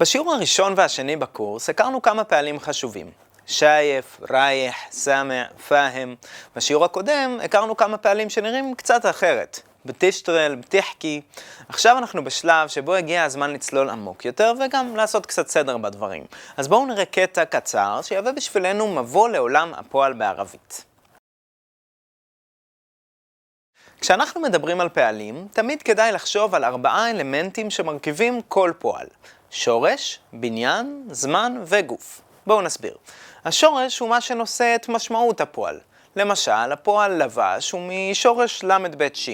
בשיעור הראשון והשני בקורס הכרנו כמה פעלים חשובים. שייף, רייח, סמע, פאהם. בשיעור הקודם הכרנו כמה פעלים שנראים קצת אחרת. בתשטרל, בתחקי. עכשיו אנחנו בשלב שבו הגיע הזמן לצלול עמוק יותר וגם לעשות קצת סדר בדברים. אז בואו נראה קטע קצר שיהווה בשבילנו מבוא לעולם הפועל בערבית. כשאנחנו מדברים על פעלים, תמיד כדאי לחשוב על ארבעה אלמנטים שמרכיבים כל פועל. שורש, בניין, זמן וגוף. בואו נסביר. השורש הוא מה שנושא את משמעות הפועל. למשל, הפועל לבש הוא משורש ל"ב ש,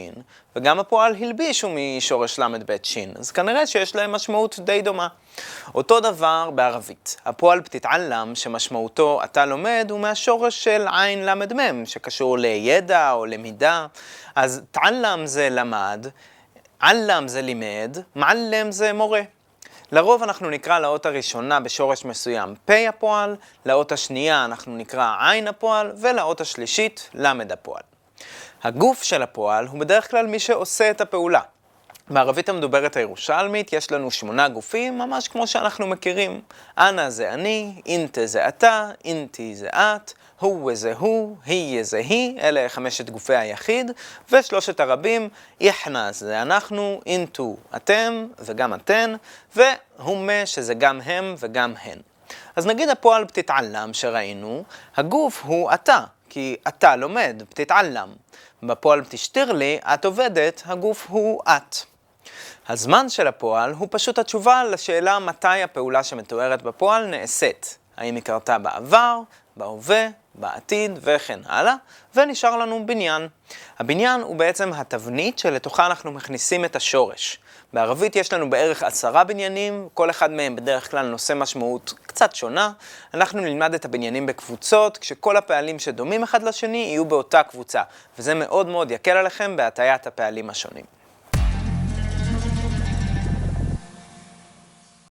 וגם הפועל הלביש הוא משורש ל"ב ש, אז כנראה שיש להם משמעות די דומה. אותו דבר בערבית. הפועל פתיתעלם, שמשמעותו אתה לומד, הוא מהשורש של עין ל"מ, שקשור לידע או למידה. אז תעלם זה למד, עלם זה לימד, מעלם זה מורה. לרוב אנחנו נקרא לאות הראשונה בשורש מסוים פ' הפועל, לאות השנייה אנחנו נקרא עין הפועל, ולאות השלישית למד הפועל. הגוף של הפועל הוא בדרך כלל מי שעושה את הפעולה. בערבית המדוברת הירושלמית יש לנו שמונה גופים, ממש כמו שאנחנו מכירים. אנא זה אני, אינטה זה אתה, אינטי זה את, הוא זה הוא, היא זה היא, אלה חמשת גופי היחיד, ושלושת הרבים, איחנה זה אנחנו, אינטו אתם וגם אתן, והומה שזה גם הם וגם הן. אז נגיד הפועל פתיתעלם שראינו, הגוף הוא אתה, כי אתה לומד, פתיתעלם. בפועל פתשתירלי, את עובדת, הגוף הוא את. הזמן של הפועל הוא פשוט התשובה לשאלה מתי הפעולה שמתוארת בפועל נעשית. האם היא קרתה בעבר, בהווה, בעתיד וכן הלאה, ונשאר לנו בניין. הבניין הוא בעצם התבנית שלתוכה אנחנו מכניסים את השורש. בערבית יש לנו בערך עשרה בניינים, כל אחד מהם בדרך כלל נושא משמעות קצת שונה. אנחנו נלמד את הבניינים בקבוצות, כשכל הפעלים שדומים אחד לשני יהיו באותה קבוצה, וזה מאוד מאוד יקל עליכם בהטיית הפעלים השונים.